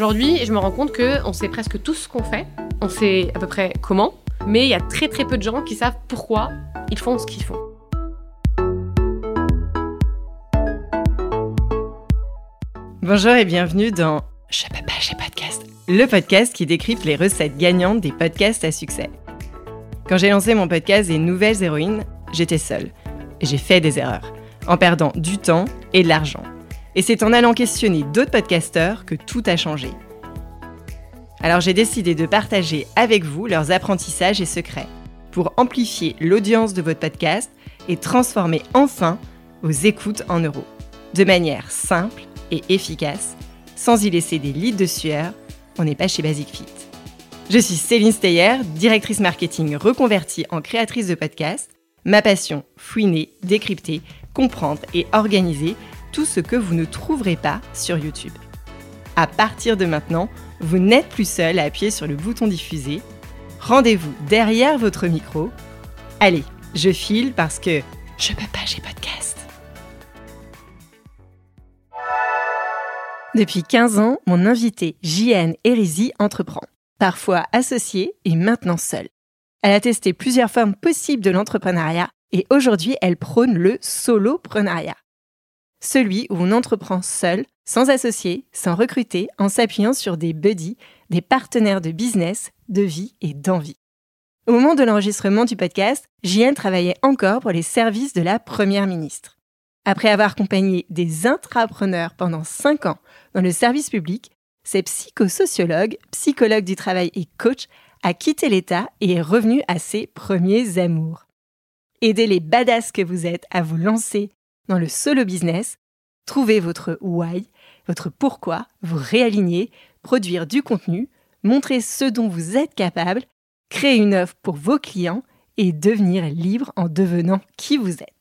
aujourd'hui, je me rends compte que on sait presque tout ce qu'on fait, on sait à peu près comment, mais il y a très très peu de gens qui savent pourquoi ils font ce qu'ils font. Bonjour et bienvenue dans Je peux pas, j'ai podcast, le podcast qui décrypte les recettes gagnantes des podcasts à succès. Quand j'ai lancé mon podcast des nouvelles héroïnes, j'étais seule. Et j'ai fait des erreurs, en perdant du temps et de l'argent. Et c'est en allant questionner d'autres podcasteurs que tout a changé. Alors j'ai décidé de partager avec vous leurs apprentissages et secrets pour amplifier l'audience de votre podcast et transformer enfin vos écoutes en euros. De manière simple et efficace, sans y laisser des litres de sueur, on n'est pas chez Basic Fit. Je suis Céline Steyer, directrice marketing reconvertie en créatrice de podcast. Ma passion, fouiner, décrypter, comprendre et organiser tout ce que vous ne trouverez pas sur YouTube. À partir de maintenant, vous n'êtes plus seul à appuyer sur le bouton diffuser. Rendez-vous derrière votre micro. Allez, je file parce que je peux pas, j'ai podcast. Depuis 15 ans, mon invité JN Erizi entreprend, parfois associée et maintenant seule. Elle a testé plusieurs formes possibles de l'entrepreneuriat et aujourd'hui elle prône le soloprenariat celui où on entreprend seul, sans associé, sans recruter, en s'appuyant sur des buddies, des partenaires de business, de vie et d'envie. Au moment de l'enregistrement du podcast, JN travaillait encore pour les services de la Première ministre. Après avoir accompagné des intrapreneurs pendant 5 ans dans le service public, c'est psychosociologue, psychologue du travail et coach a quitté l'État et est revenu à ses premiers amours. Aider les badass que vous êtes à vous lancer dans le solo business, trouver votre why, votre pourquoi, vous réaligner, produire du contenu, montrer ce dont vous êtes capable, créer une offre pour vos clients et devenir libre en devenant qui vous êtes.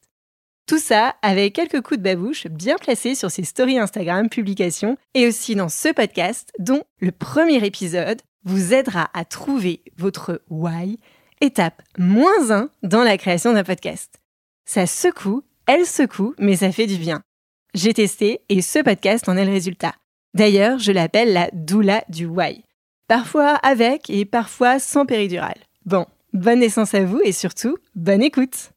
Tout ça avec quelques coups de babouche bien placés sur ses stories Instagram, publications et aussi dans ce podcast dont le premier épisode vous aidera à trouver votre why, étape moins 1 dans la création d'un podcast. Ça secoue elle secoue, mais ça fait du bien. J'ai testé et ce podcast en est le résultat. D'ailleurs, je l'appelle la doula du why. Parfois avec et parfois sans péridurale. Bon, bonne naissance à vous et surtout, bonne écoute.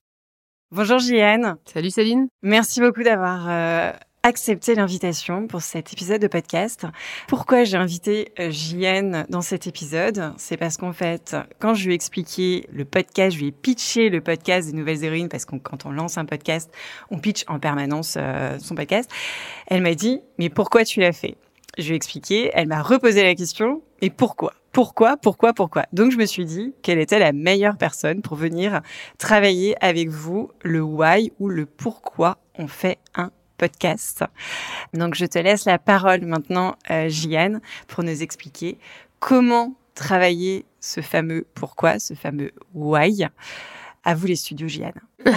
Bonjour Jienne. Salut Céline. Merci beaucoup d'avoir euh, accepter l'invitation pour cet épisode de podcast. Pourquoi j'ai invité euh, JN dans cet épisode? C'est parce qu'en fait, quand je lui ai expliqué le podcast, je lui ai pitché le podcast des Nouvelles Héroïnes, parce que quand on lance un podcast, on pitch en permanence euh, son podcast. Elle m'a dit, mais pourquoi tu l'as fait? Je lui ai expliqué, elle m'a reposé la question, mais pourquoi? Pourquoi, pourquoi, pourquoi? Donc je me suis dit quelle était la meilleure personne pour venir travailler avec vous le why ou le pourquoi on fait un Donc je te laisse la parole maintenant, euh, pour nous expliquer comment travailler ce fameux pourquoi, ce fameux why. À vous les studios, Jiane.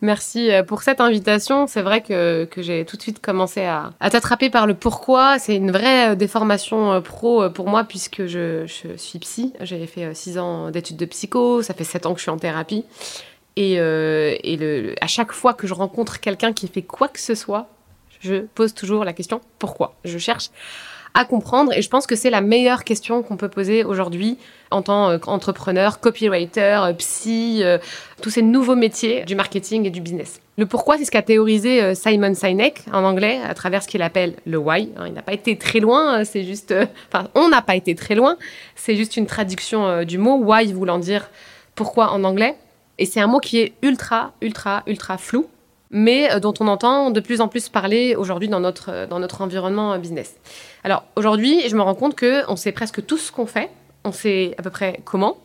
Merci euh, pour cette invitation. C'est vrai que, que j'ai tout de suite commencé à, à t'attraper par le pourquoi. C'est une vraie euh, déformation euh, pro pour moi puisque je suis psy. J'ai fait six ans d'études de psycho. Ça fait sept ans que je suis en thérapie. Et, euh, à chaque fois que je rencontre quelqu'un qui fait quoi que ce soit, je pose toujours la question pourquoi? Je cherche à comprendre et je pense que c'est la meilleure question qu'on peut poser aujourd'hui en tant qu'entrepreneur, copywriter, euh, psy, euh, tous ces nouveaux métiers du marketing et du business. Le pourquoi, c'est ce qu'a théorisé Simon Sinek en anglais à travers ce qu'il appelle le why. Hein, il n'a pas été très loin, c'est juste, enfin, on n'a pas été très loin, c'est juste une traduction du mot why voulant dire pourquoi en anglais. Et c'est un mot qui est ultra, ultra, ultra flou, mais euh, dont on entend de plus en plus parler aujourd'hui dans notre, euh, dans notre environnement euh, business. Alors aujourd'hui, je me rends compte qu'on sait presque tout ce qu'on fait, on sait à peu près comment,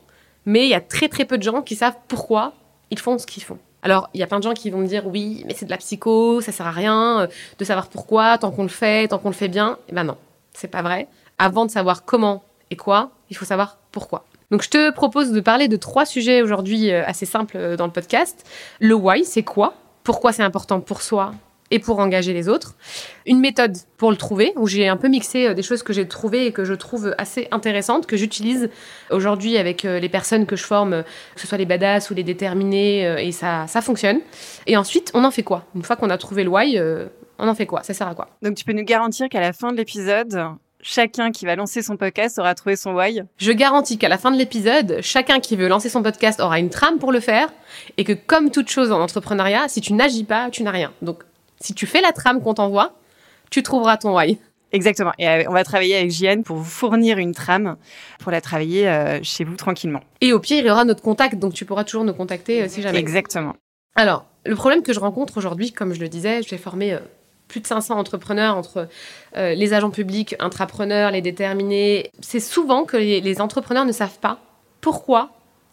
mais il y a très très peu de gens qui savent pourquoi ils font ce qu'ils font. Alors, il y a plein de gens qui vont me dire oui, mais c'est de la psycho, ça sert à rien de savoir pourquoi, tant qu'on le fait, tant qu'on le fait bien. Eh ben non, c'est pas vrai. Avant de savoir comment et quoi, il faut savoir pourquoi. Donc je te propose de parler de trois sujets aujourd'hui euh, assez simples euh, dans le podcast. Le why, c'est quoi? Pourquoi c'est important pour soi et pour engager les autres? Une méthode pour le trouver, où j'ai un peu mixé euh, des choses que j'ai trouvées et que je trouve assez intéressantes, que j'utilise aujourd'hui avec les personnes que je forme, que ce soit les badass ou les déterminés, et ça, ça fonctionne. Et ensuite, on en fait quoi? Une fois qu'on a trouvé le why, on en fait quoi? Ça sert à quoi? Donc tu peux nous garantir qu'à la fin de l'épisode, chacun qui va lancer son podcast aura trouvé son why Je garantis qu'à la fin de l'épisode, chacun qui veut lancer son podcast aura une trame pour le faire et que comme toute chose en entrepreneuriat, si tu n'agis pas, tu n'as rien. Donc si tu fais la trame qu'on t'envoie, tu trouveras ton why. Exactement. Et euh, on va travailler avec JN pour vous fournir une trame pour la travailler euh, chez vous tranquillement. Et au pire, il y aura notre contact, donc tu pourras toujours nous contacter euh, si jamais. Exactement. Alors, le problème que je rencontre aujourd'hui, comme je le disais, j'ai formé plus de 500 entrepreneurs entre les agents publics, intrapreneurs, les déterminés. C'est souvent que les, entrepreneurs ne savent pas pourquoi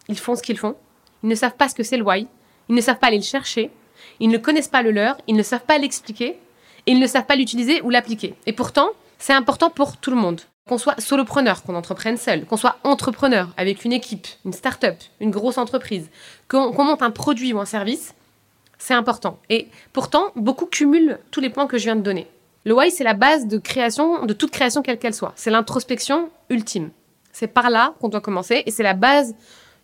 ils font ce qu'ils font. Ils ne savent pas ce que c'est le why. Ils ne savent pas aller le chercher. Ils ne connaissent pas le leur. Ils ne savent pas l'expliquer ils ne savent pas l'utiliser ou l'appliquer. Et pourtant, c'est important pour tout le monde. Qu'on soit solopreneur, qu'on entreprenne seul, qu'on soit entrepreneur avec une équipe, une start-up, une grosse entreprise, qu'on monte un produit ou un service, c'est important. Et pourtant, beaucoup cumulent tous les points que je viens de donner. Le why, c'est la base de création, de toute création quelle qu'elle soit. C'est l'introspection ultime. C'est par là qu'on doit commencer et c'est la base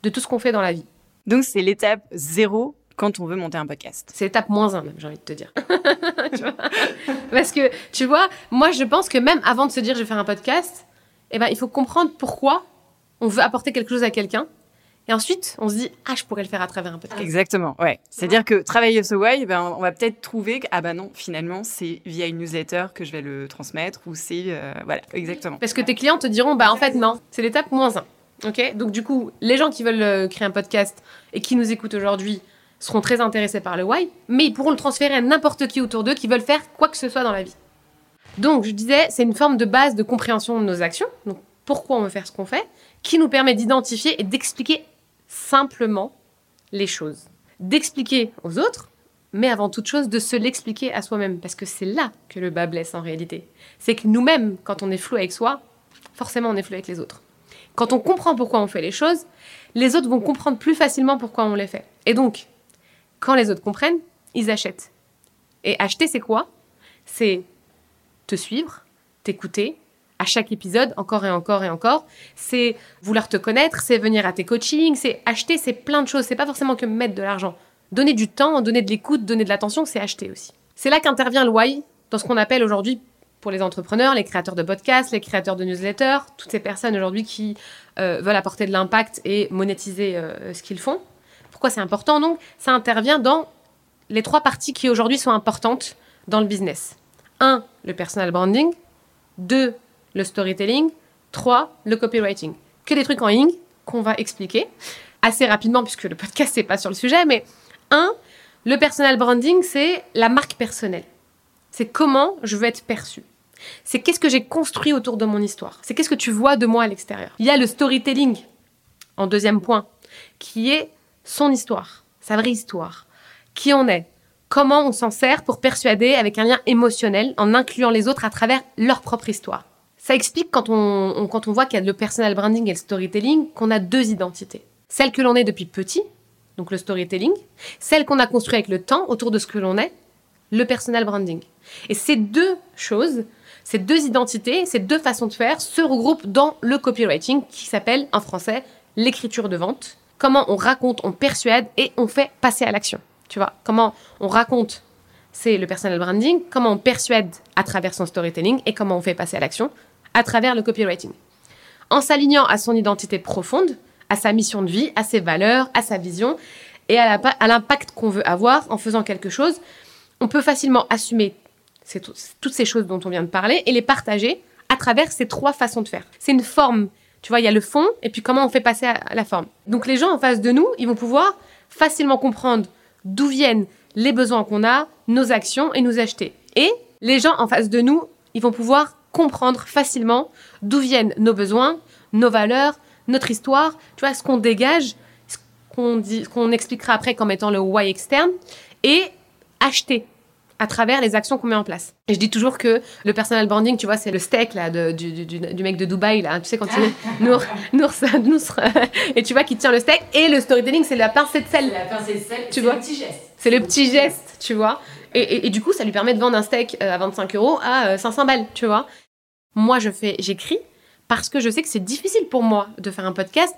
de tout ce qu'on fait dans la vie. Donc, c'est l'étape zéro quand on veut monter un podcast. C'est l'étape moins un, même, j'ai envie de te dire. Parce que, tu vois, moi, je pense que même avant de se dire je vais faire un podcast, eh ben, il faut comprendre pourquoi on veut apporter quelque chose à quelqu'un. Et ensuite, on se dit, ah, je pourrais le faire à travers un podcast. Exactement, ouais. C'est-à-dire que travailler ce why, ben, on va peut-être trouver que, ah ben non, finalement, c'est via une newsletter que je vais le transmettre ou c'est, euh, voilà, exactement. Parce que tes clients te diront, bah, en fait, non, c'est l'étape moins un. Ok? Donc, du coup, les gens qui veulent euh, créer un podcast et qui nous écoutent aujourd'hui, seront très intéressés par le why, mais ils pourront le transférer à n'importe qui autour d'eux qui veulent faire quoi que ce soit dans la vie. Donc, je disais, c'est une forme de base de compréhension de nos actions, donc pourquoi on veut faire ce qu'on fait, qui nous permet d'identifier et d'expliquer simplement les choses. D'expliquer aux autres, mais avant toute chose, de se l'expliquer à soi-même, parce que c'est là que le bas blesse en réalité. C'est que nous-mêmes, quand on est flou avec soi, forcément on est flou avec les autres. Quand on comprend pourquoi on fait les choses, les autres vont comprendre plus facilement pourquoi on les fait. Et donc, quand les autres comprennent, ils achètent. Et acheter, c'est quoi? C'est te suivre, t'écouter, à chaque épisode, encore et encore et encore. C'est vouloir te connaître, c'est venir à tes coachings, c'est acheter, c'est plein de choses. C'est pas forcément que mettre de l'argent. Donner du temps, donner de l'écoute, donner de l'attention, c'est acheter aussi. C'est là qu'intervient le why dans ce qu'on appelle aujourd'hui pour les entrepreneurs, les créateurs de podcasts, les créateurs de newsletters, toutes ces personnes aujourd'hui qui euh, veulent apporter de l'impact et monétiser euh, ce qu'ils font. Pourquoi c'est important? Donc Ça intervient dans les trois parties qui aujourd'hui sont importantes dans le business. 1. Le personal branding. 2. Le storytelling. 3. Le copywriting. Que des trucs en ligne qu'on va expliquer assez rapidement puisque le podcast n'est pas sur le sujet. Mais 1. Le personal branding, c'est la marque personnelle. C'est comment je veux être perçu. C'est qu'est-ce que j'ai construit autour de mon histoire. C'est qu'est-ce que tu vois de moi à l'extérieur. Il y a le storytelling en deuxième point, qui est son histoire, sa vraie histoire, qui on est, comment on s'en sert pour persuader avec un lien émotionnel en incluant les autres à travers leur propre histoire. Ça explique quand on, quand on voit qu'il y a le personal branding et le storytelling qu'on a deux identités. Celle que l'on est depuis petit, donc le storytelling, celle qu'on a construite avec le temps autour de ce que l'on est, le personal branding. Et ces deux choses, ces deux identités, ces deux façons de faire se regroupent dans le copywriting qui s'appelle en français l'écriture de vente comment on raconte, on persuade et on fait passer à l'action. Tu vois, comment on raconte, c'est le personal branding, comment on persuade à travers son storytelling et comment on fait passer à l'action à travers le copywriting. En s'alignant à son identité profonde, à sa mission de vie, à ses valeurs, à sa vision et à l'impact qu'on veut avoir en faisant quelque chose, on peut facilement assumer toutes ces choses dont on vient de parler et les partager à travers ces trois façons de faire. C'est une forme tu vois, il y a le fond et puis comment on fait passer à la forme. Donc les gens en face de nous, ils vont pouvoir facilement comprendre d'où viennent les besoins qu'on a, nos actions et nous acheter. Et les gens en face de nous, ils vont pouvoir comprendre facilement d'où viennent nos besoins, nos valeurs, notre histoire, tu vois, ce qu'on dégage, ce qu'on qu'on expliquera après comme étant le why externe, et acheter à travers les actions qu'on met en place. Et je dis toujours que le personal branding, tu vois, c'est le steak là, du, du, mec de Dubaï, là, tu sais, quand il Nour, Nour, Nour, et tu vois, qui tient le steak, et le storytelling, c'est la pincée de sel. La pincée de sel, tu vois. le petit geste. C'est le petit geste, tu vois. Et, et, du coup, ça lui permet de vendre un steak euh, à 25 euros à 500 euh, balles, tu vois. Moi, je fais, j'écris parce que je sais que c'est difficile pour moi de faire un podcast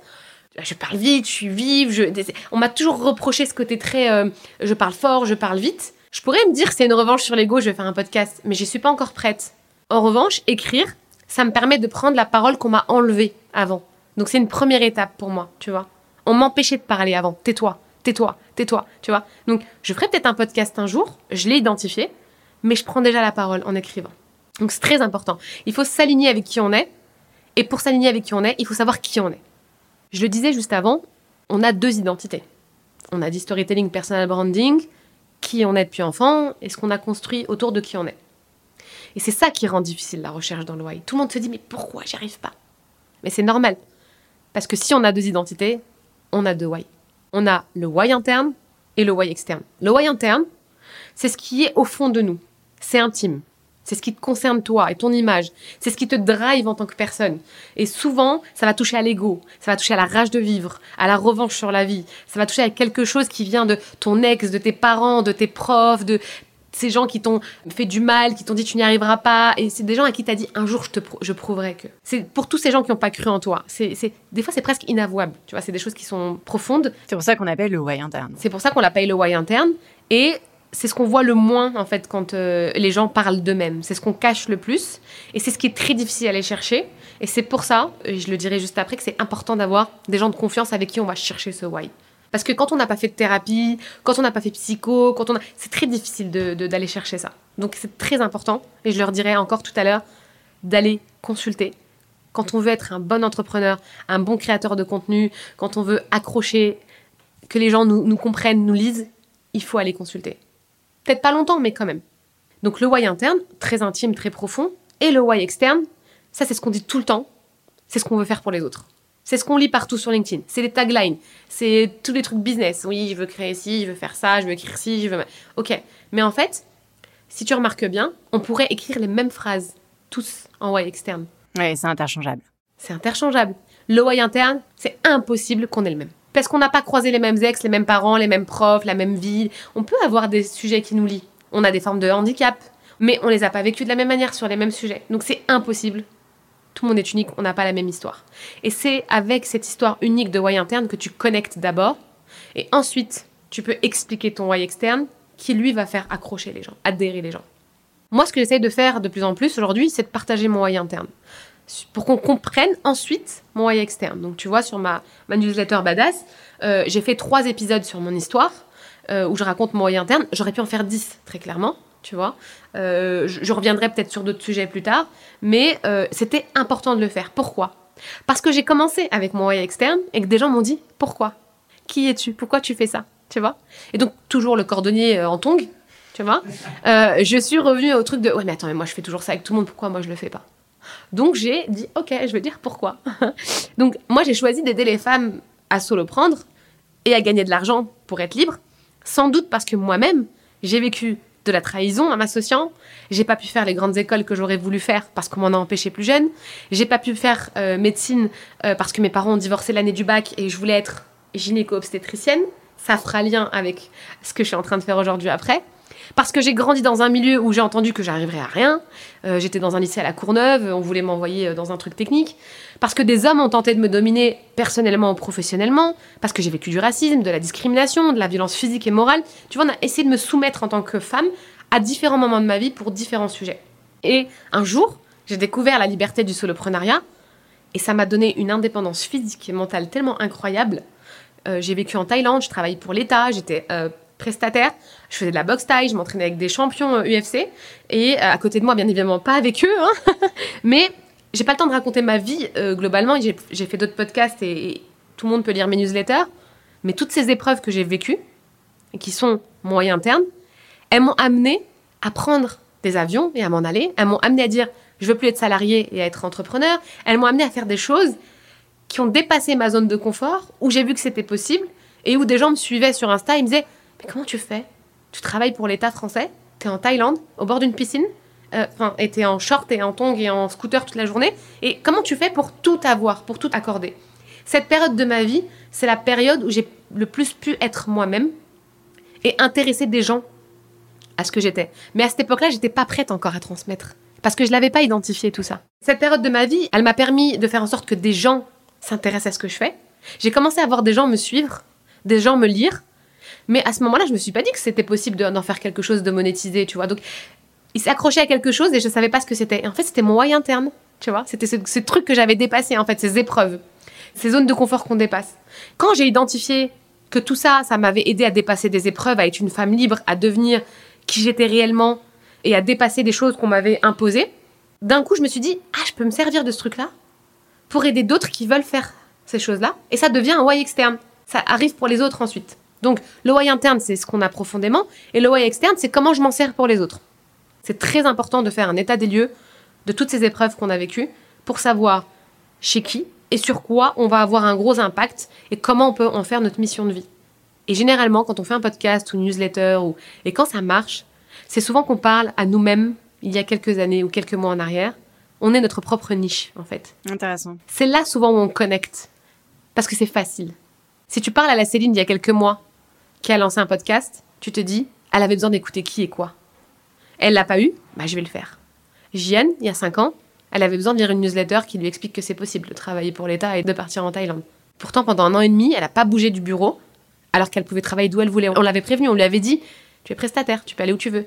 je parle vite, je suis vive. Je... On m'a toujours reproché ce côté très. Euh, je parle fort, je parle vite. Je pourrais me dire c'est une revanche sur l'ego, je vais faire un podcast, mais j'y suis pas encore prête. En revanche, écrire, ça me permet de prendre la parole qu'on m'a enlevée avant. Donc c'est une première étape pour moi, tu vois. On m'empêchait de parler avant. Tais-toi, tais-toi, tais-toi, tu vois. Donc je ferai peut-être un podcast un jour, je l'ai identifié, mais je prends déjà la parole en écrivant. Donc c'est très important. Il faut s'aligner avec qui on est, et pour s'aligner avec qui on est, il faut savoir qui on est. Je le disais juste avant, on a deux identités. On a dit storytelling, personal branding, qui on est depuis enfant, et ce qu'on a construit autour de qui on est. Et c'est ça qui rend difficile la recherche dans le why. Tout le monde se dit mais pourquoi j'y arrive pas? Mais c'est normal. Parce que si on a deux identités, on a deux why. On a le why interne et le why externe. Le why interne, c'est ce qui est au fond de nous. C'est intime. C'est ce qui te concerne toi et ton image. C'est ce qui te drive en tant que personne. Et souvent, ça va toucher à l'ego, ça va toucher à la rage de vivre, à la revanche sur la vie. Ça va toucher à quelque chose qui vient de ton ex, de tes parents, de tes profs, de ces gens qui t'ont fait du mal, qui t'ont dit tu n'y arriveras pas, et c'est des gens à qui t'as dit un jour je te je prouverai que. C'est pour tous ces gens qui n'ont pas cru en toi. C'est des fois c'est presque inavouable. Tu vois, c'est des choses qui sont profondes. C'est pour ça qu'on appelle le why interne. C'est pour ça qu'on l'appelle le why interne, et c'est ce qu'on voit le moins en fait quand euh, les gens parlent d'eux-mêmes. C'est ce qu'on cache le plus et c'est ce qui est très difficile à aller chercher. Et c'est pour ça, et je le dirai juste après, que c'est important d'avoir des gens de confiance avec qui on va chercher ce why. Parce que quand on n'a pas fait de thérapie, quand on n'a pas fait psycho, quand on a... c'est très difficile d'aller de, chercher ça. Donc c'est très important, et je leur dirai encore tout à l'heure, d'aller consulter. Quand on veut être un bon entrepreneur, un bon créateur de contenu, quand on veut accrocher, que les gens nous, nous comprennent, nous lisent, il faut aller consulter. Peut-être pas longtemps, mais quand même. Donc le why interne, très intime, très profond, et le why externe, ça c'est ce qu'on dit tout le temps, c'est ce qu'on veut faire pour les autres. C'est ce qu'on lit partout sur LinkedIn. C'est les taglines. C'est tous les trucs business. Oui, je veux créer ci, je veux faire ça, je veux écrire ci, je veux. Ok. Mais en fait, si tu remarques bien, on pourrait écrire les mêmes phrases, tous en why externe. Oui, c'est interchangeable. C'est interchangeable. Le why interne, c'est impossible qu'on ait le même. Parce qu'on n'a pas croisé les mêmes ex, les mêmes parents, les mêmes profs, la même ville. On peut avoir des sujets qui nous lient. On a des formes de handicap, mais on les a pas vécus de la même manière sur les mêmes sujets. Donc c'est impossible. Tout le monde est unique, on n'a pas la même histoire. Et c'est avec cette histoire unique de why interne que tu connectes d'abord, et ensuite tu peux expliquer ton why externe, qui lui va faire accrocher les gens, adhérer les gens. Moi, ce que j'essaie de faire de plus en plus aujourd'hui, c'est de partager mon why interne pour qu'on comprenne ensuite mon why externe. Donc tu vois, sur ma, newsletter Badass, euh, j'ai fait trois épisodes sur mon histoire euh, où je raconte mon why interne. J'aurais pu en faire dix, très clairement, tu vois. Euh, je, reviendrai peut-être sur d'autres sujets plus tard, mais c'était important de le faire. Pourquoi? Parce que j'ai commencé avec mon why externe et que des gens m'ont dit pourquoi? Qui es-tu? Pourquoi tu fais ça Tu vois? Et donc toujours le cordonnier en tongue, tu vois. je suis revenue au truc de ouais mais attends mais moi je fais toujours ça avec tout le monde, pourquoi moi je le fais pas? Donc j'ai dit, ok, je veux dire pourquoi. Donc moi j'ai choisi d'aider les femmes à soloprendre et à gagner de l'argent pour être libre, sans doute parce que moi-même, j'ai vécu de la trahison en m'associant. J'ai pas pu faire les grandes écoles que j'aurais voulu faire parce qu'on m'en a empêché plus jeune. J'ai pas pu faire euh, médecine euh, parce que mes parents ont divorcé l'année du bac et je voulais être gynéco-obstétricienne. Ça fera lien avec ce que je suis en train de faire aujourd'hui après. Parce que j'ai grandi dans un milieu où j'ai entendu que j'arriverais à rien. Euh, j'étais dans un lycée à la Courneuve, on voulait m'envoyer euh, dans un truc technique. Parce que des hommes ont tenté de me dominer personnellement ou professionnellement. Parce que j'ai vécu du racisme, de la discrimination, de la violence physique et morale. Tu vois, on a essayé de me soumettre en tant que femme à différents moments de ma vie pour différents sujets. Et un jour, j'ai découvert la liberté du soloprenariat. Et ça m'a donné une indépendance physique et mentale tellement incroyable. Euh, j'ai vécu en Thaïlande, je travaillais pour l'État, j'étais prestataire. Je faisais de la boxe taille, je m'entraînais avec des champions UFC. Euh, et euh, à côté de moi, bien évidemment, pas avec eux. Hein. Mais j'ai pas le temps de raconter ma vie euh, globalement. J'ai fait d'autres podcasts et, tout le monde peut lire mes newsletters. Mais toutes ces épreuves que j'ai vécues, qui sont mon moyen interne, elles m'ont amené à prendre des avions et à m'en aller. Elles m'ont amené à dire je veux plus être salarié et à être entrepreneur. Elles m'ont amené à faire des choses qui ont dépassé ma zone de confort, où j'ai vu que c'était possible et où des gens me suivaient sur Insta et me disaient mais comment tu fais? Tu travailles pour l'État français, tu es en Thaïlande, au bord d'une piscine, euh, enfin, et tu es en short et en tongs et en scooter toute la journée? Et comment tu fais pour tout avoir, pour tout accorder? Cette période de ma vie, c'est la période où j'ai le plus pu être moi-même et intéresser des gens à ce que j'étais. Mais à cette époque-là, j'étais pas prête encore à transmettre parce que je l'avais pas identifié tout ça. Cette période de ma vie, elle m'a permis de faire en sorte que des gens s'intéressent à ce que je fais. J'ai commencé à voir des gens me suivre, des gens me lire, mais à ce moment-là, je me suis pas dit que c'était possible d'en faire quelque chose de monétisé, tu vois. Donc, il s'est accroché à quelque chose et je savais pas ce que c'était. En fait, c'était mon why interne. Tu vois, c'était ce, ce truc que j'avais dépassé, en fait, ces épreuves, ces zones de confort qu'on dépasse. Quand j'ai identifié que tout ça, ça m'avait aidé à dépasser des épreuves, à être une femme libre, à devenir qui j'étais réellement et à dépasser des choses qu'on m'avait imposées, d'un coup, je me suis dit, ah, je peux me servir de ce truc-là pour aider d'autres qui veulent faire ces choses-là. Et ça devient un why externe. Ça arrive pour les autres ensuite. Donc, le why interne, c'est ce qu'on a profondément. Et le why externe, c'est comment je m'en sers pour les autres. C'est très important de faire un état des lieux de toutes ces épreuves qu'on a vécues pour savoir chez qui et sur quoi on va avoir un gros impact et comment on peut en faire notre mission de vie. Et généralement, quand on fait un podcast ou une newsletter ou, et quand ça marche, c'est souvent qu'on parle à nous-mêmes il y a quelques années ou quelques mois en arrière. On est notre propre niche, en fait. Intéressant. C'est là souvent où on connecte. Parce que c'est facile. Si tu parles à la Céline d'il y a quelques mois, qui a lancé un podcast, tu te dis, elle avait besoin d'écouter qui et quoi. Elle l'a pas eu, bah je vais le faire. Jeanne, il y a cinq ans, elle avait besoin de lire une newsletter qui lui explique que c'est possible de travailler pour l'État et de partir en Thaïlande. Pourtant, pendant un an et demi, elle n'a pas bougé du bureau, alors qu'elle pouvait travailler d'où elle voulait. On l'avait prévenu, on lui avait dit, tu es prestataire, tu peux aller où tu veux.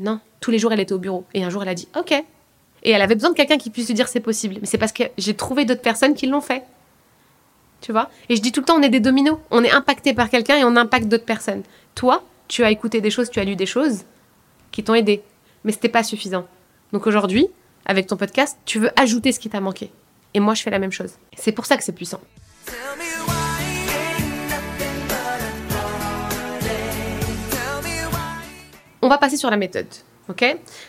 Non, tous les jours, elle était au bureau. Et un jour, elle a dit, ok. Et elle avait besoin de quelqu'un qui puisse lui dire c'est possible. Mais c'est parce que j'ai trouvé d'autres personnes qui l'ont fait. Tu vois? Et je dis tout le temps, on est des dominos. On est impacté par quelqu'un et on impacte d'autres personnes. Toi, tu as écouté des choses, tu as lu des choses qui t'ont aidé. Mais c'était pas suffisant. Donc aujourd'hui, avec ton podcast, tu veux ajouter ce qui t'a manqué. Et moi, je fais la même chose. C'est pour ça que c'est puissant. On va passer sur la méthode. OK?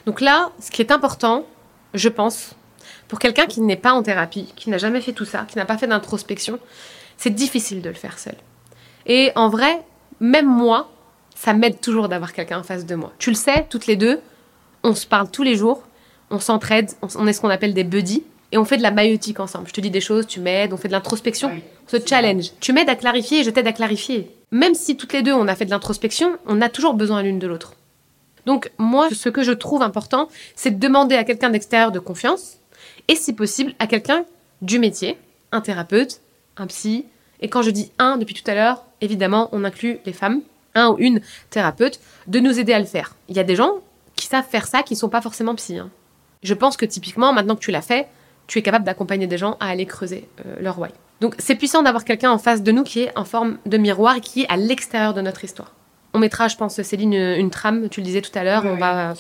Donc là, ce qui est important, je pense, pour quelqu'un qui n'est pas en thérapie, qui n'a jamais fait tout ça, qui n'a pas fait d'introspection, c'est difficile de le faire seul. Et en vrai, même moi, ça m'aide toujours d'avoir quelqu'un en face de moi. Tu le sais, toutes les deux, on se parle tous les jours, on s'entraide, on est ce qu'on appelle des buddies, et on fait de la maïotique ensemble. Je te dis des choses, tu m'aides, on fait de l'introspection, on se challenge. Tu m'aides à clarifier et je t'aide à clarifier. Même si toutes les deux on a fait de l'introspection, on a toujours besoin l'une de l'autre. Donc moi, ce que je trouve important, c'est de demander à quelqu'un d'extérieur de confiance, et si possible à quelqu'un du métier, un thérapeute, un psy. Et quand je dis un depuis tout à l'heure, évidemment, on inclut les femmes, un ou une thérapeute, de nous aider à le faire. Il y a des gens qui savent faire ça, qui ne sont pas forcément psy. hein. Je pense que typiquement, maintenant que tu l'as fait, tu es capable d'accompagner des gens à aller creuser euh, leur why. Donc c'est puissant d'avoir quelqu'un en face de nous qui est en forme de miroir et qui est à l'extérieur de notre histoire. On mettra, je pense, Céline, une, une trame, tu le disais tout à l'heure, on va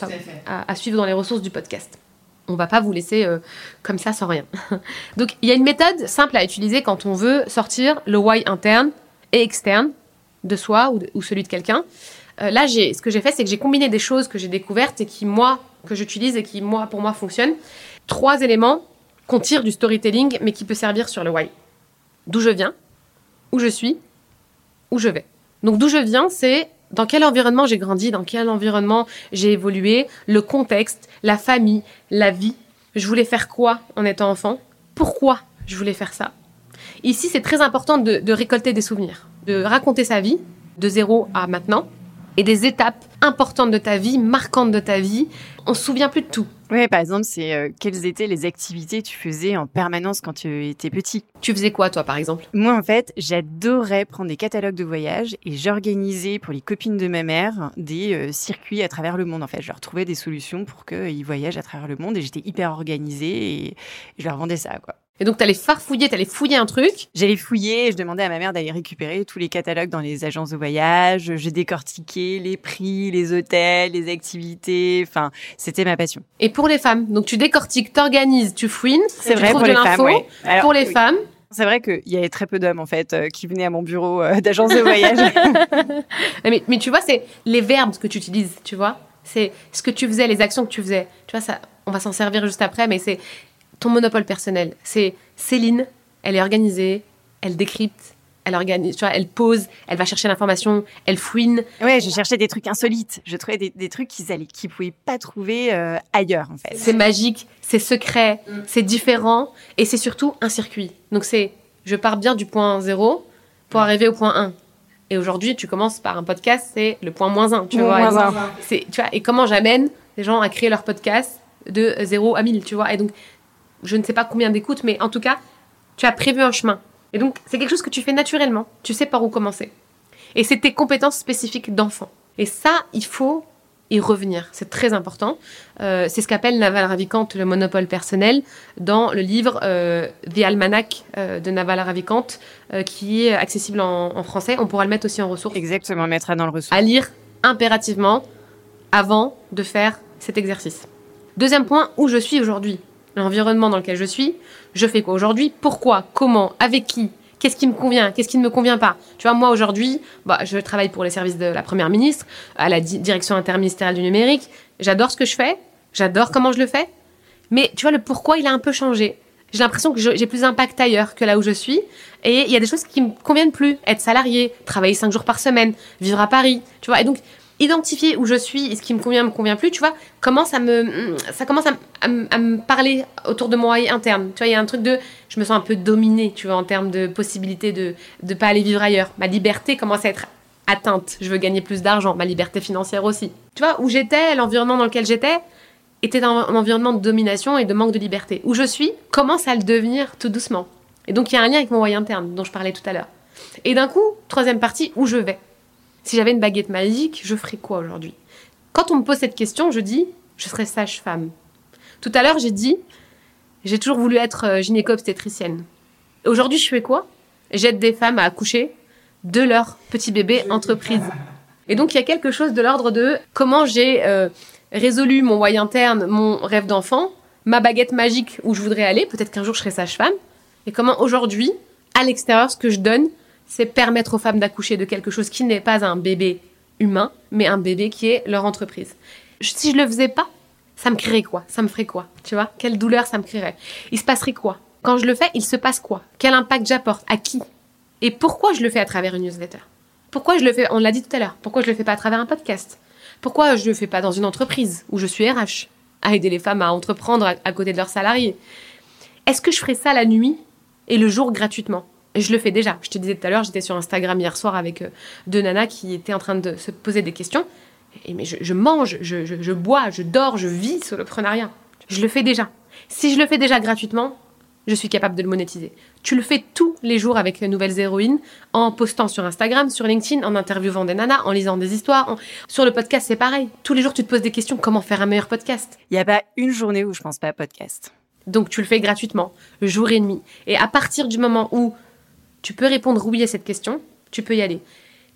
à suivre dans les ressources du podcast. On va pas vous laisser euh, comme ça sans rien. Donc il y a une méthode simple à utiliser quand on veut sortir le why interne et externe de soi ou, celui de quelqu'un. Euh, là, ce que j'ai fait, c'est que j'ai combiné des choses que j'ai découvertes et qui, moi, que j'utilise et qui, moi, pour moi, fonctionnent. Trois éléments qu'on tire du storytelling, mais qui peut servir sur le why. D'où je viens, où je suis, où je vais. Donc, d'où je viens, c'est dans quel environnement j'ai grandi, dans quel environnement j'ai évolué, le contexte, la famille, la vie. Je voulais faire quoi en étant enfant? Pourquoi je voulais faire ça? Ici, c'est très important de, récolter des souvenirs, de raconter sa vie de zéro à maintenant et des étapes importantes de ta vie, marquantes de ta vie. On se souvient plus de tout. Oui, par exemple, c'est euh, quelles étaient les activités que tu faisais en permanence quand tu étais petit? Tu faisais quoi, toi, par exemple? Moi, en fait, j'adorais prendre des catalogues de voyage et j'organisais pour les copines de ma mère des euh, circuits à travers le monde. En fait, je leur trouvais des solutions pour qu'ils voyagent à travers le monde et j'étais hyper organisée et je leur vendais ça, quoi. Et donc, t'allais farfouiller, t'allais fouiller un truc. J'allais fouiller et je demandais à ma mère d'aller récupérer tous les catalogues dans les agences de voyage. Je décortiquais les prix, les hôtels, les activités. Enfin, c'était ma passion. Et pour les femmes, donc tu décortiques, t'organises, tu fouines. C'est vrai pour les femmes. ouais. Alors, Pour les oui. femmes, C'est vrai qu'il y avait très peu d'hommes en fait euh, qui venaient à mon bureau euh, d'agence de voyage. mais, mais tu vois, c'est les verbes que tu utilises, tu vois. C'est ce que tu faisais, les actions que tu faisais. Tu vois, ça, on va s'en servir juste après, mais c'est ton monopole personnel. C'est Céline, elle est organisée, elle décrypte, elle organise, tu vois, elle pose, elle va chercher l'information, elle fouine. ouais, je cherchais des trucs insolites. Je trouvais des, des trucs qu'ils allaient, qu'ils pouvaient pas trouver euh, ailleurs en fait. C'est magique, c'est secret, c'est différent et c'est surtout un circuit. Donc c'est, je pars bien du point zéro pour arriver au point 1. Et aujourd'hui, tu commences par un podcast, c'est le point moins 1, tu Moins vois. un. Et c'est- tu vois. Et comment j'amène les gens à créer leur podcast de 0 à 1000, tu vois. Et donc, je ne sais pas combien d'écoutes, mais en tout cas, tu as prévu un chemin. Et donc, c'est quelque chose que tu fais naturellement. Tu sais par où commencer. Et c'est tes compétences spécifiques d'enfant. Et ça, il faut y revenir. C'est très important. Euh, c'est ce qu'appelle Naval Ravikant le monopole personnel dans le livre euh, The Almanac euh, de Naval Ravikant, qui est accessible en, français. On pourra le mettre aussi en ressources. Exactement, on mettra dans le ressources. À lire impérativement avant de faire cet exercice. Deuxième point, où je suis aujourd'hui. L'environnement dans lequel je suis. Je fais quoi aujourd'hui Pourquoi Comment Avec qui Qu'est-ce qui me convient Qu'est-ce qui ne me convient pas Tu vois, moi aujourd'hui, bah, je travaille pour les services de la Première ministre, à la direction interministérielle du numérique. J'adore ce que je fais, j'adore comment je le fais. Mais tu vois, le pourquoi, il a un peu changé. J'ai l'impression que j'ai plus d'impact ailleurs que là où je suis. Et il y a des choses qui me conviennent plus. Être salarié, travailler cinq jours par semaine, vivre à Paris. Tu vois, et donc identifier où je suis et ce qui me convient me convient plus, tu vois, commence à me, ça commence à, me parler autour de moi et interne. Tu vois, il y a un truc de, je me sens un peu dominée, tu vois, en termes de possibilité de ne pas aller vivre ailleurs. Ma liberté commence à être atteinte. Je veux gagner plus d'argent, ma liberté financière aussi. Tu vois, où j'étais, l'environnement dans lequel j'étais, était un, environnement de domination et de manque de liberté. Où je suis commence à le devenir tout doucement. Et donc il y a un lien avec mon moyen interne dont je parlais tout à l'heure. Et d'un coup, troisième partie, où je vais? Si j'avais une baguette magique, je ferais quoi aujourd'hui? Quand on me pose cette question, je dis je serais sage-femme. Tout à l'heure, j'ai dit j'ai toujours voulu être euh, gynéco-obstétricienne. Aujourd'hui, je fais quoi? J'aide des femmes à accoucher de leur petit bébé entreprise. Et donc, il y a quelque chose de l'ordre de comment j'ai euh, résolu mon moyen interne, mon rêve d'enfant, ma baguette magique où je voudrais aller, peut-être qu'un jour je serai sage-femme, et comment aujourd'hui, à l'extérieur, ce que je donne, c'est permettre aux femmes d'accoucher de quelque chose qui n'est pas un bébé humain, mais un bébé qui est leur entreprise. Si je le faisais pas, ça me créerait quoi? Ça me ferait quoi? Tu vois? Quelle douleur ça me créerait? Il se passerait quoi? Quand je le fais, il se passe quoi? Quel impact j'apporte? À qui? Et pourquoi je le fais à travers une newsletter? Pourquoi je le fais On l'a dit tout à l'heure. Pourquoi je le fais pas à travers un podcast? Pourquoi je le fais pas dans une entreprise où je suis RH à aider les femmes à entreprendre à côté de leurs salariés? Est-ce que je ferais ça la nuit et le jour gratuitement? Je le fais déjà. Je te disais tout à l'heure, j'étais sur Instagram hier soir avec euh, deux nanas qui étaient en train de se poser des questions. Et mais je, mange, je, bois, je dors, je vis sur le prenariat. Je le fais déjà. Si je le fais déjà gratuitement, je suis capable de le monétiser. Tu le fais tous les jours avec Nouvelles Héroïnes, en postant sur Instagram, sur LinkedIn, en interviewant des nanas, en lisant des histoires. Sur le podcast, c'est pareil. Tous les jours, tu te poses des questions. Comment faire un meilleur podcast? Il n'y a pas une journée où je pense pas à podcast. Donc, tu le fais gratuitement, jour et nuit. Et à partir du moment où tu peux répondre oui à cette question, tu peux y aller.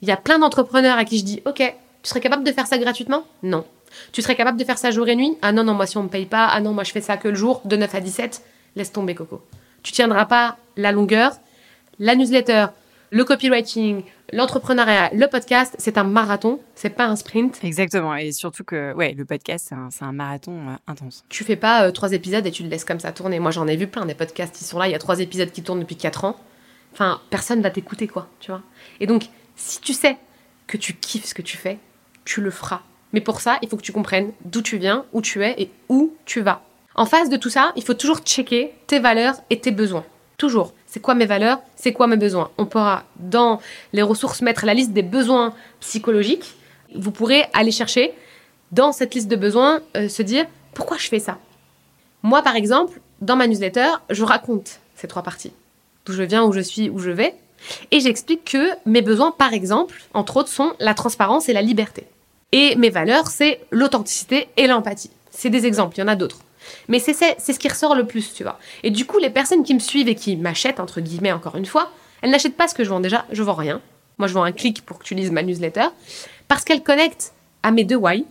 Il y a plein d'entrepreneurs à qui je dis Ok, tu serais capable de faire ça gratuitement? Non. Tu serais capable de faire ça jour et nuit? Ah non, non, moi si on me paye pas, ah non, moi je fais ça que le jour, de 9 à 17, laisse tomber Coco. Tu tiendras pas la longueur. La newsletter, le copywriting, l'entrepreneuriat, le podcast, c'est un marathon, c'est pas un sprint. Exactement, et surtout que ouais, le podcast, c'est un, marathon euh, intense. Tu fais pas euh, trois épisodes et tu le laisses comme ça tourner. Moi, j'en ai vu plein des podcasts qui sont là. Il y a trois épisodes qui tournent depuis quatre ans. Enfin, personne va t'écouter, quoi, tu vois. Et donc, si tu sais que tu kiffes ce que tu fais, tu le feras. Mais pour ça, il faut que tu comprennes d'où tu viens, où tu es et où tu vas. En face de tout ça, il faut toujours checker tes valeurs et tes besoins. Toujours. C'est quoi mes valeurs C'est quoi mes besoins On pourra, dans les ressources, mettre la liste des besoins psychologiques. Vous pourrez aller chercher, dans cette liste de besoins, euh, se dire pourquoi je fais ça? Moi, par exemple, dans ma newsletter, je raconte ces trois parties d'où je viens, où je suis, où je vais. Et j'explique que mes besoins, par exemple, entre autres, sont la transparence et la liberté. Et mes valeurs, c'est l'authenticité et l'empathie. C'est des exemples, il y en a d'autres. Mais c'est ce qui ressort le plus, tu vois. Et du coup, les personnes qui me suivent et qui m'achètent, entre guillemets, encore une fois, elles n'achètent pas ce que je vends déjà, je vends rien. Moi, je vends un clic pour que tu lises ma newsletter, parce qu'elle connecte à mes deux why,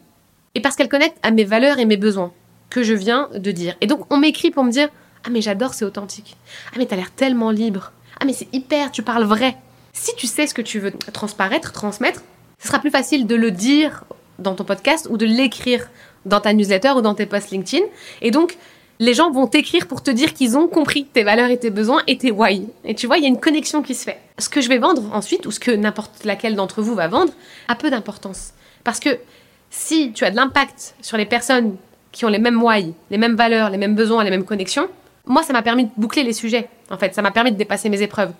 et parce qu'elle connecte à mes valeurs et mes besoins, que je viens de dire. Et donc, on m'écrit pour me dire, ah mais j'adore, c'est authentique. Ah mais t'as l'air tellement libre. Ah mais c'est hyper, tu parles vrai. Si tu sais ce que tu veux transparaître, transmettre, ce sera plus facile de le dire dans ton podcast ou de l'écrire dans ta newsletter ou dans tes posts LinkedIn. Et donc, les gens vont t'écrire pour te dire qu'ils ont compris tes valeurs et tes besoins et tes why. Et tu vois, il y a une connexion qui se fait. Ce que je vais vendre ensuite, ou ce que n'importe laquelle d'entre vous va vendre, a peu d'importance. Parce que si tu as de l'impact sur les personnes qui ont les mêmes why, les mêmes valeurs, les mêmes besoins, les mêmes connexions, moi, ça m'a permis de boucler les sujets, en fait. Ça m'a permis de dépasser mes épreuves.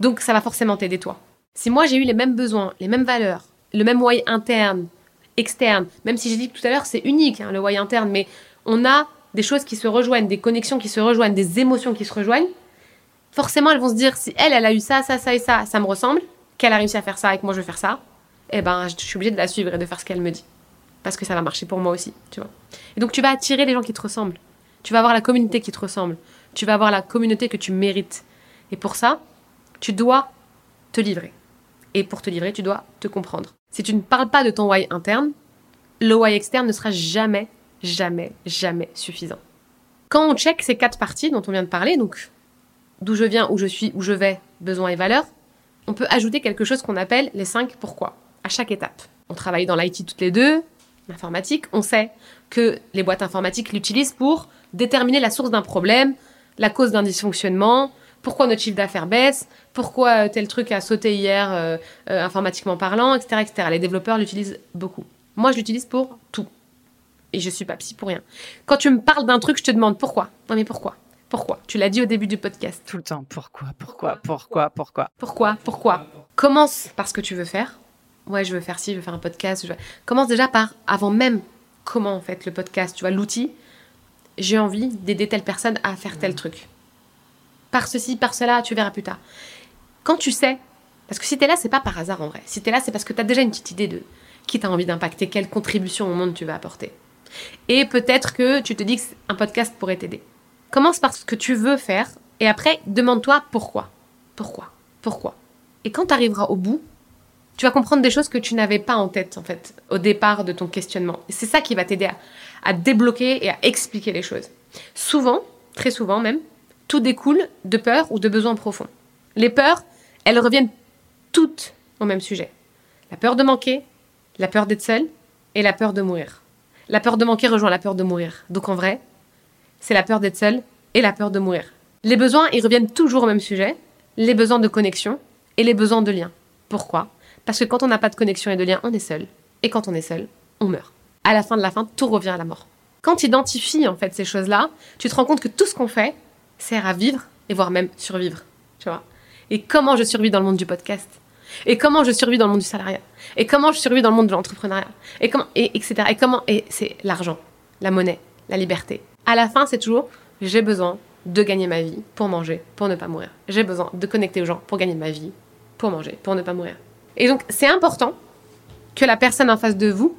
Donc, ça va forcément t'aider, toi. Si moi, j'ai eu les mêmes besoins, les mêmes valeurs, le même why interne, externe, même si j'ai dit tout à l'heure, c'est unique, hein, le why interne, mais on a des choses qui se rejoignent, des connexions qui se rejoignent, des émotions qui se rejoignent, forcément, elles vont se dire, si elle, elle a eu ça, ça, ça et ça, ça me ressemble, qu'elle a réussi à faire ça et que moi, je vais faire ça, eh ben, je suis obligée de la suivre et de faire ce qu'elle me dit. parce que ça va marcher pour moi aussi, tu vois. Et donc tu vas attirer les gens qui te ressemblent. Tu vas avoir la communauté qui te ressemble. Tu vas avoir la communauté que tu mérites. Et pour ça, tu dois te livrer. Et pour te livrer, tu dois te comprendre. Si tu ne parles pas de ton why interne, le why externe ne sera jamais, jamais, jamais suffisant. Quand on check ces quatre parties dont on vient de parler, donc d'où je viens, où je suis, où je vais, besoins et valeurs, on peut ajouter quelque chose qu'on appelle les cinq pourquoi à chaque étape. On travaille dans l'IT toutes les deux, l'informatique, on sait que les boîtes informatiques l'utilisent pour déterminer la source d'un problème, la cause d'un dysfonctionnement, pourquoi notre chiffre d'affaires baisse, pourquoi euh, tel truc a sauté hier euh, euh, informatiquement parlant, etc., etc. Les développeurs l'utilisent beaucoup. Moi, je l'utilise pour tout. Et je suis pas psy pour rien. Quand tu me parles d'un truc, je te demande pourquoi. Non mais pourquoi? Pourquoi? Tu l'as dit au début du podcast. Tout le temps. Pourquoi? Pourquoi? Pourquoi? Pourquoi? Pourquoi? Pourquoi? Commence par ce que tu veux faire. Ouais, je veux faire ci, je veux faire un podcast. Commence déjà par, avant même comment en fait le podcast, tu vois, l'outil. J'ai envie d'aider telle personne à faire tel truc. Par ceci, par cela, tu verras plus tard. Quand tu sais, parce que si tu es là, c'est pas par hasard en vrai. Si tu es là, c'est parce que tu as déjà une petite idée de qui tu as envie d'impacter, quelle contribution au monde tu vas apporter. Et peut-être que tu te dis qu'un podcast pourrait t'aider. Commence par ce que tu veux faire et après, demande-toi pourquoi. Pourquoi? Pourquoi? Et quand tu arriveras au bout, tu vas comprendre des choses que tu n'avais pas en tête, en fait, au départ de ton questionnement. C'est ça qui va t'aider à, à, débloquer et à expliquer les choses. Souvent, très souvent même, tout découle de peur ou de besoins profonds. Les peurs, elles reviennent toutes au même sujet. La peur de manquer, la peur d'être seul et la peur de mourir. La peur de manquer rejoint la peur de mourir. Donc en vrai, c'est la peur d'être seul et la peur de mourir. Les besoins, ils reviennent toujours au même sujet, les besoins de connexion et les besoins de lien. Pourquoi? Parce que quand on n'a pas de connexion et de lien, on est seul. Et quand on est seul, on meurt. À la fin de la fin, tout revient à la mort. Quand tu identifies en fait ces choses-là, tu te rends compte que tout ce qu'on fait sert à vivre et voire même survivre. Tu vois Et comment je survis dans le monde du podcast? Et comment je survis dans le monde du salariat? Et comment je survis dans le monde de l'entrepreneuriat? Et comment et etc. Et comment et c'est l'argent, la monnaie, la liberté. À la fin, c'est toujours j'ai besoin de gagner ma vie pour manger, pour ne pas mourir. J'ai besoin de connecter aux gens pour gagner ma vie, pour manger, pour ne pas mourir. Et donc, c'est important que la personne en face de vous,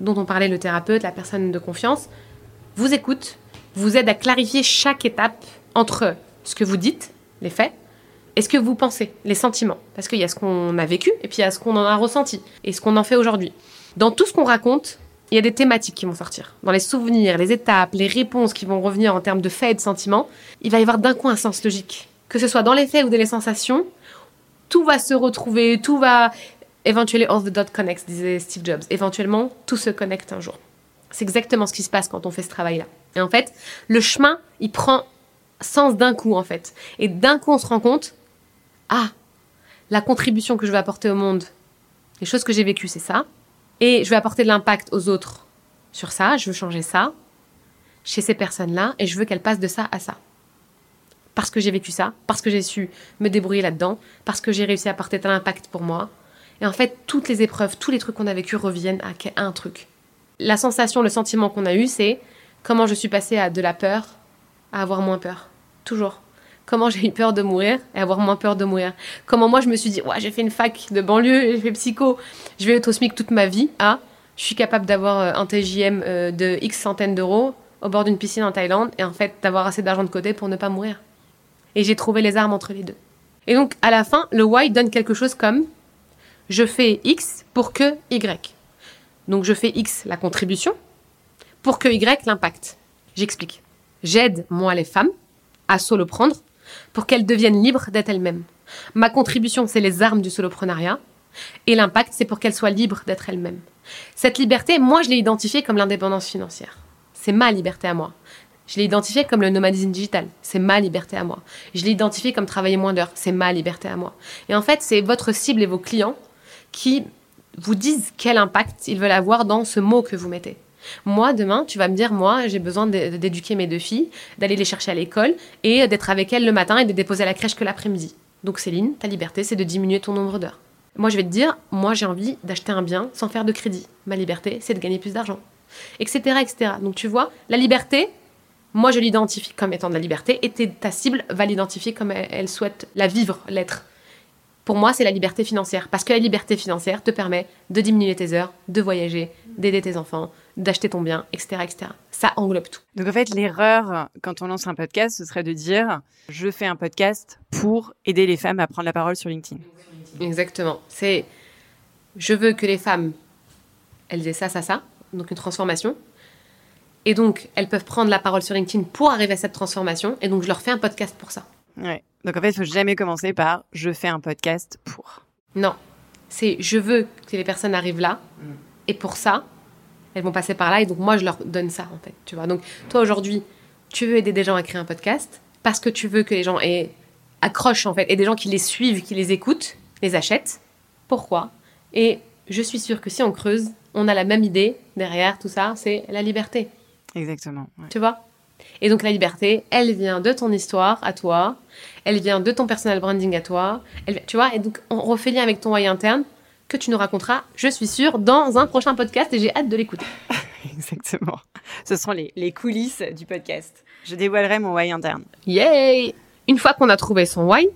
dont on parlait le thérapeute, la personne de confiance, vous écoute, vous aide à clarifier chaque étape entre ce que vous dites, les faits, est ce que vous pensez, les sentiments. Parce qu'il y a ce qu'on a vécu et puis il y a ce qu'on en a ressenti et ce qu'on en fait aujourd'hui. Dans tout ce qu'on raconte, il y a des thématiques qui vont sortir. Dans les souvenirs, les étapes, les réponses qui vont revenir en termes de faits et de sentiments, il va y avoir d'un coup un sens logique. Que ce soit dans les faits ou dans les sensations, tout va se retrouver, tout va... Eventually all the dots connect, disait Steve Jobs. Éventuellement, tout se connecte un jour. C'est exactement ce qui se passe quand on fait ce travail-là. Et en fait, le chemin, il prend sens d'un coup, en fait. Et d'un coup, on se rend compte ah, la contribution que je vais apporter au monde, les choses que j'ai vécues, c'est ça. Et je vais apporter de l'impact aux autres sur ça, je veux changer ça chez ces personnes-là et je veux qu'elles passent de ça à ça. Parce que j'ai vécu ça, parce que j'ai su me débrouiller là-dedans, parce que j'ai réussi à apporter tel impact pour moi. Et en fait, toutes les épreuves, tous les trucs qu'on a vécu reviennent à un truc. La sensation, le sentiment qu'on a eu, c'est comment je suis passée à de la peur à avoir moins peur. Toujours comment j'ai eu peur de mourir et avoir moins peur de mourir. Comment moi je me suis dit, ouais, j'ai fait une fac de banlieue, j'ai fait psycho, je vais être au SMIC toute ma vie. Ah, je suis capable d'avoir euh, un TJM euh, de X centaines d'euros au bord d'une piscine en Thaïlande et en fait d'avoir assez d'argent de côté pour ne pas mourir. Et j'ai trouvé les armes entre les deux. Et donc à la fin, le Y donne quelque chose comme je fais X pour que Y. Donc je fais X la contribution pour que Y l'impact. J'explique. J'aide moi les femmes à prendre pour qu'elles deviennent libres d'être elles-mêmes. Ma contribution, c'est les armes du soloprenariat. Et l'impact, c'est pour qu'elles soient libres d'être elles-mêmes. Cette liberté, moi, je l'ai identifiée comme l'indépendance financière. C'est ma liberté à moi. Je l'ai identifiée comme le nomadisme digital. C'est ma liberté à moi. Je l'ai identifiée comme travailler moins d'heures. C'est ma liberté à moi. Et en fait, c'est votre cible et vos clients qui vous disent quel impact ils veulent avoir dans ce mot que vous mettez. Moi, demain, tu vas me dire, moi, j'ai besoin d'éduquer mes deux filles, d'aller les chercher à l'école et d'être avec elles le matin et de déposer à la crèche que l'après-midi. Donc, Céline, ta liberté, c'est de diminuer ton nombre d'heures. Moi, je vais te dire, moi, j'ai envie d'acheter un bien sans faire de crédit. Ma liberté, c'est de gagner plus d'argent. Etc., etc. Donc, tu vois, la liberté, moi, je l'identifie comme étant de la liberté et ta cible va l'identifier comme elle, elle souhaite la vivre, l'être. pour moi, c'est la liberté financière. Parce que la liberté financière te permet de diminuer tes heures, de voyager, d'aider tes enfants, d'acheter ton bien, etc., etc. Ça englobe tout. Donc en fait, l'erreur quand on lance un podcast, ce serait de dire je fais un podcast pour aider les femmes à prendre la parole sur LinkedIn. Exactement. C'est je veux que les femmes, elles aient ça, ça, ça, donc une transformation. Et donc, elles peuvent prendre la parole sur LinkedIn pour arriver à cette transformation. Et donc, je leur fais un podcast pour ça. Ouais. Donc en fait, il faut jamais commencer par je fais un podcast pour. Non, c'est je veux que les personnes arrivent là mm. et pour ça, elles vont passer par là et donc moi je leur donne ça en fait, tu vois. Donc toi aujourd'hui, tu veux aider des gens à créer un podcast parce que tu veux que les gens aient, accrochent en fait et des gens qui les suivent, qui les écoutent, les achètent. Pourquoi? Et je suis sûre que si on creuse, on a la même idée derrière tout ça, c'est la liberté. Exactement. Tu vois? Et donc la liberté, elle vient de ton histoire à toi, elle vient de ton personal branding à toi, elle, tu vois, et donc on refait lien avec ton why interne que tu nous raconteras, je suis sûre, dans un prochain podcast et j'ai hâte de l'écouter. Exactement. Ce seront les, les, coulisses du podcast. Je dévoilerai mon why interne. Yay Une fois qu'on a trouvé son why,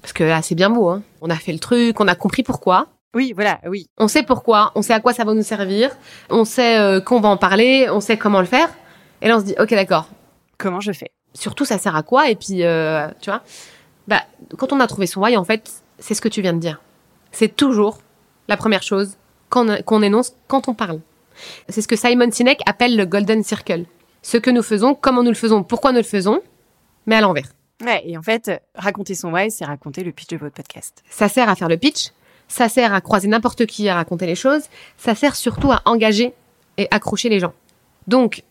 parce que là c'est bien beau, hein, on a fait le truc, on a compris pourquoi. Oui, voilà, oui. On sait pourquoi, on sait à quoi ça va nous servir, on sait euh, qu'on va en parler, on sait comment le faire. Et là, on se dit, ok, d'accord. Comment je fais? Surtout, ça sert à quoi? Et puis, euh, tu vois, bah, quand on a trouvé son why, en fait, c'est ce que tu viens de dire. C'est toujours la première chose qu'on énonce quand on parle. C'est ce que Simon Sinek appelle le golden circle. Ce que nous faisons, comment nous le faisons, pourquoi nous le faisons, mais à l'envers. Ouais, et en fait, raconter son why, c'est raconter le pitch de votre podcast. Ça sert à faire le pitch, ça sert à croiser n'importe qui à raconter les choses, ça sert surtout à engager et accrocher les gens. Donc,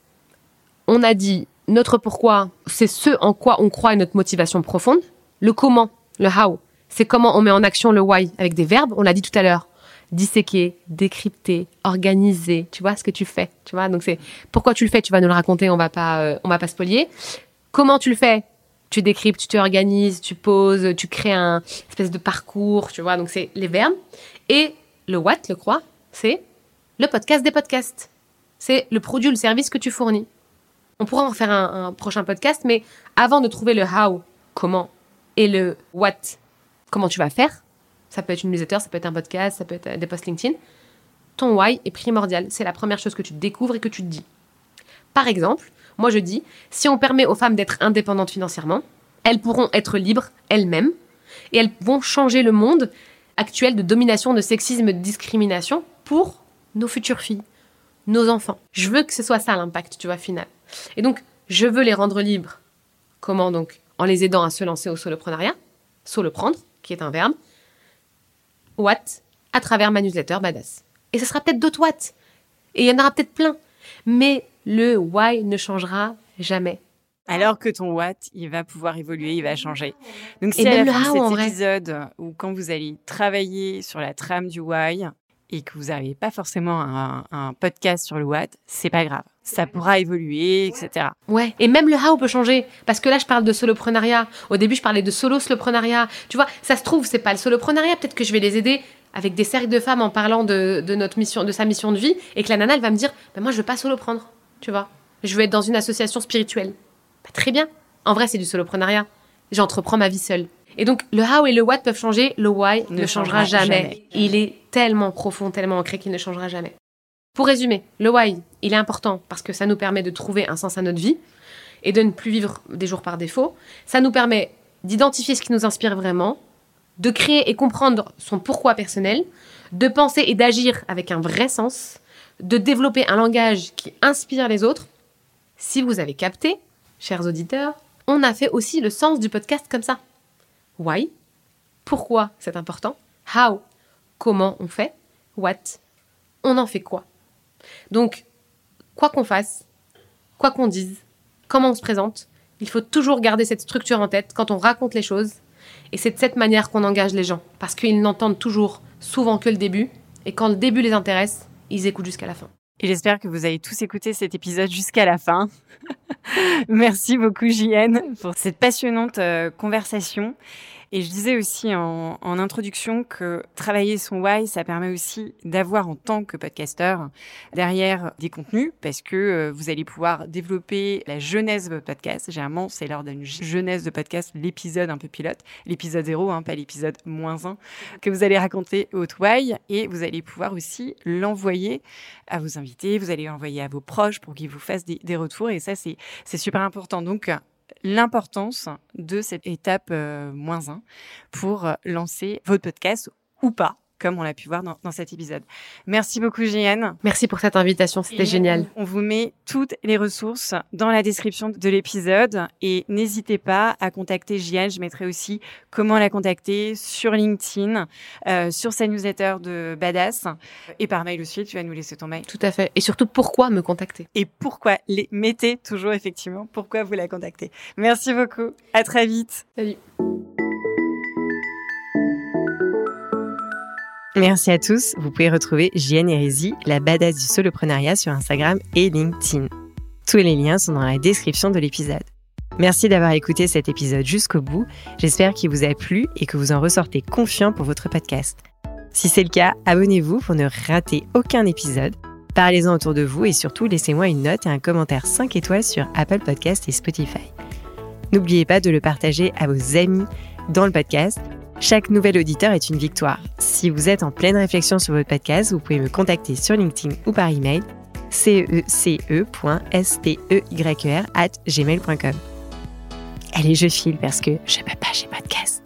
on a dit notre pourquoi, c'est ce en quoi on croit et notre motivation profonde. Le comment, le how, c'est comment on met en action le why avec des verbes, on l'a dit tout à l'heure. Disséquer, décrypter, organiser, tu vois ce que tu fais, tu vois. Donc c'est pourquoi tu le fais, tu vas nous le raconter, on va pas euh, on va pas spolier. Comment tu le fais? Tu décryptes, tu t'organises, tu poses, tu crées un espèce de parcours, tu vois. Donc c'est les verbes et le what, le quoi, c'est le podcast des podcasts. C'est le produit ou le service que tu fournis. On pourra en faire un, prochain podcast, mais avant de trouver le how, comment, et le what, comment tu vas faire, ça peut être une newsletter, ça peut être un podcast, ça peut être des posts LinkedIn, ton why est primordial. C'est la première chose que tu découvres et que tu te dis. Par exemple, moi je dis, si on permet aux femmes d'être indépendantes financièrement, elles pourront être libres elles-mêmes et elles vont changer le monde actuel de domination, de sexisme, de discrimination pour nos futures filles, nos enfants. Je veux que ce soit ça l'impact, tu vois, final. Et donc, je veux les rendre libres. Comment donc? En les aidant à se lancer au soloprenariat, prendre, qui est un verbe. What? À travers ma newsletter Badass. Et ce sera peut-être d'autres what. Et il y en aura peut-être plein. Mais le why ne changera jamais. Alors que ton what, il va pouvoir évoluer, il va changer. Donc, si à la fin de cet épisode, ou quand vous allez travailler sur la trame du why, et que vous n'avez pas forcément un, podcast sur le what, c'est pas grave. Ça pourra évoluer, etc. Ouais. Et même le how peut changer. Parce que là, je parle de soloprenariat. Au début, je parlais de solo soloprenariat. Tu vois, ça se trouve, c'est pas le soloprenariat. Peut-être que je vais les aider avec des cercles de femmes en parlant de, notre mission, de sa mission de vie. Et que la nana, elle va me dire, bah, moi, je veux pas soloprendre. Tu vois. Je veux être dans une association spirituelle. Bah, très bien. En vrai, c'est du soloprenariat. J'entreprends ma vie seule. Et donc, le how et le what peuvent changer, le why ne, changera, jamais. Il est tellement profond, tellement ancré qu'il ne changera jamais. Pour résumer, le why, il est important parce que ça nous permet de trouver un sens à notre vie et de ne plus vivre des jours par défaut. Ça nous permet d'identifier ce qui nous inspire vraiment, de créer et comprendre son pourquoi personnel, de penser et d'agir avec un vrai sens, de développer un langage qui inspire les autres. Si vous avez capté, chers auditeurs, on a fait aussi le sens du podcast comme ça. Why? Pourquoi c'est important? How? Comment on fait? What? On en fait quoi? Donc, quoi qu'on fasse, quoi qu'on dise, comment on se présente, il faut toujours garder cette structure en tête quand on raconte les choses. Et c'est de cette manière qu'on engage les gens, parce qu'ils n'entendent toujours souvent que le début, et quand le début les intéresse, ils écoutent jusqu'à la fin. Et j'espère que vous avez tous écouté cet épisode jusqu'à la fin. Merci beaucoup, JN, pour cette passionnante euh, conversation. Et je disais aussi en, introduction que travailler son why, ça permet aussi d'avoir en tant que podcasteur derrière des contenus parce que euh, vous allez pouvoir développer la jeunesse de votre podcast. Généralement, c'est lors d'une jeunesse de podcast, l'épisode un peu pilote, l'épisode zéro, hein, pas l'épisode moins un, que vous allez raconter votre why et vous allez pouvoir aussi l'envoyer à vos invités, vous allez l'envoyer à vos proches pour qu'ils vous fassent des, des retours et ça, c'est super important. Donc, l'importance de cette étape euh, moins 1 pour euh, lancer votre podcast ou pas comme on l'a pu voir dans, cet épisode. Merci beaucoup, Jeanne. Merci pour cette invitation, c'était génial. On vous met toutes les ressources dans la description de l'épisode et n'hésitez pas à contacter Jeanne. Je mettrai aussi comment la contacter sur LinkedIn, euh, sur sa newsletter de Badass et par mail aussi. Tu vas nous laisser ton mail. Tout à fait. Et surtout, pourquoi me contacter? Et pourquoi les mettez toujours effectivement? Pourquoi vous la contactez? Merci beaucoup. À très vite. Salut. Merci à tous. Vous pouvez retrouver JN Hérésie, la badass du soloprenariat sur Instagram et LinkedIn. Tous les liens sont dans la description de l'épisode. Merci d'avoir écouté cet épisode jusqu'au bout. J'espère qu'il vous a plu et que vous en ressortez confiant pour votre podcast. Si c'est le cas, abonnez-vous pour ne rater aucun épisode. Parlez-en autour de vous et surtout laissez-moi une note et un commentaire 5 étoiles sur Apple Podcast et Spotify. N'oubliez pas de le partager à vos amis dans le podcast chaque nouvel auditeur est une victoire. Si vous êtes en pleine réflexion sur votre podcast, vous pouvez me contacter sur LinkedIn ou par email cece.steyr at gmail.com. Allez, je file parce que je peux pas, pas de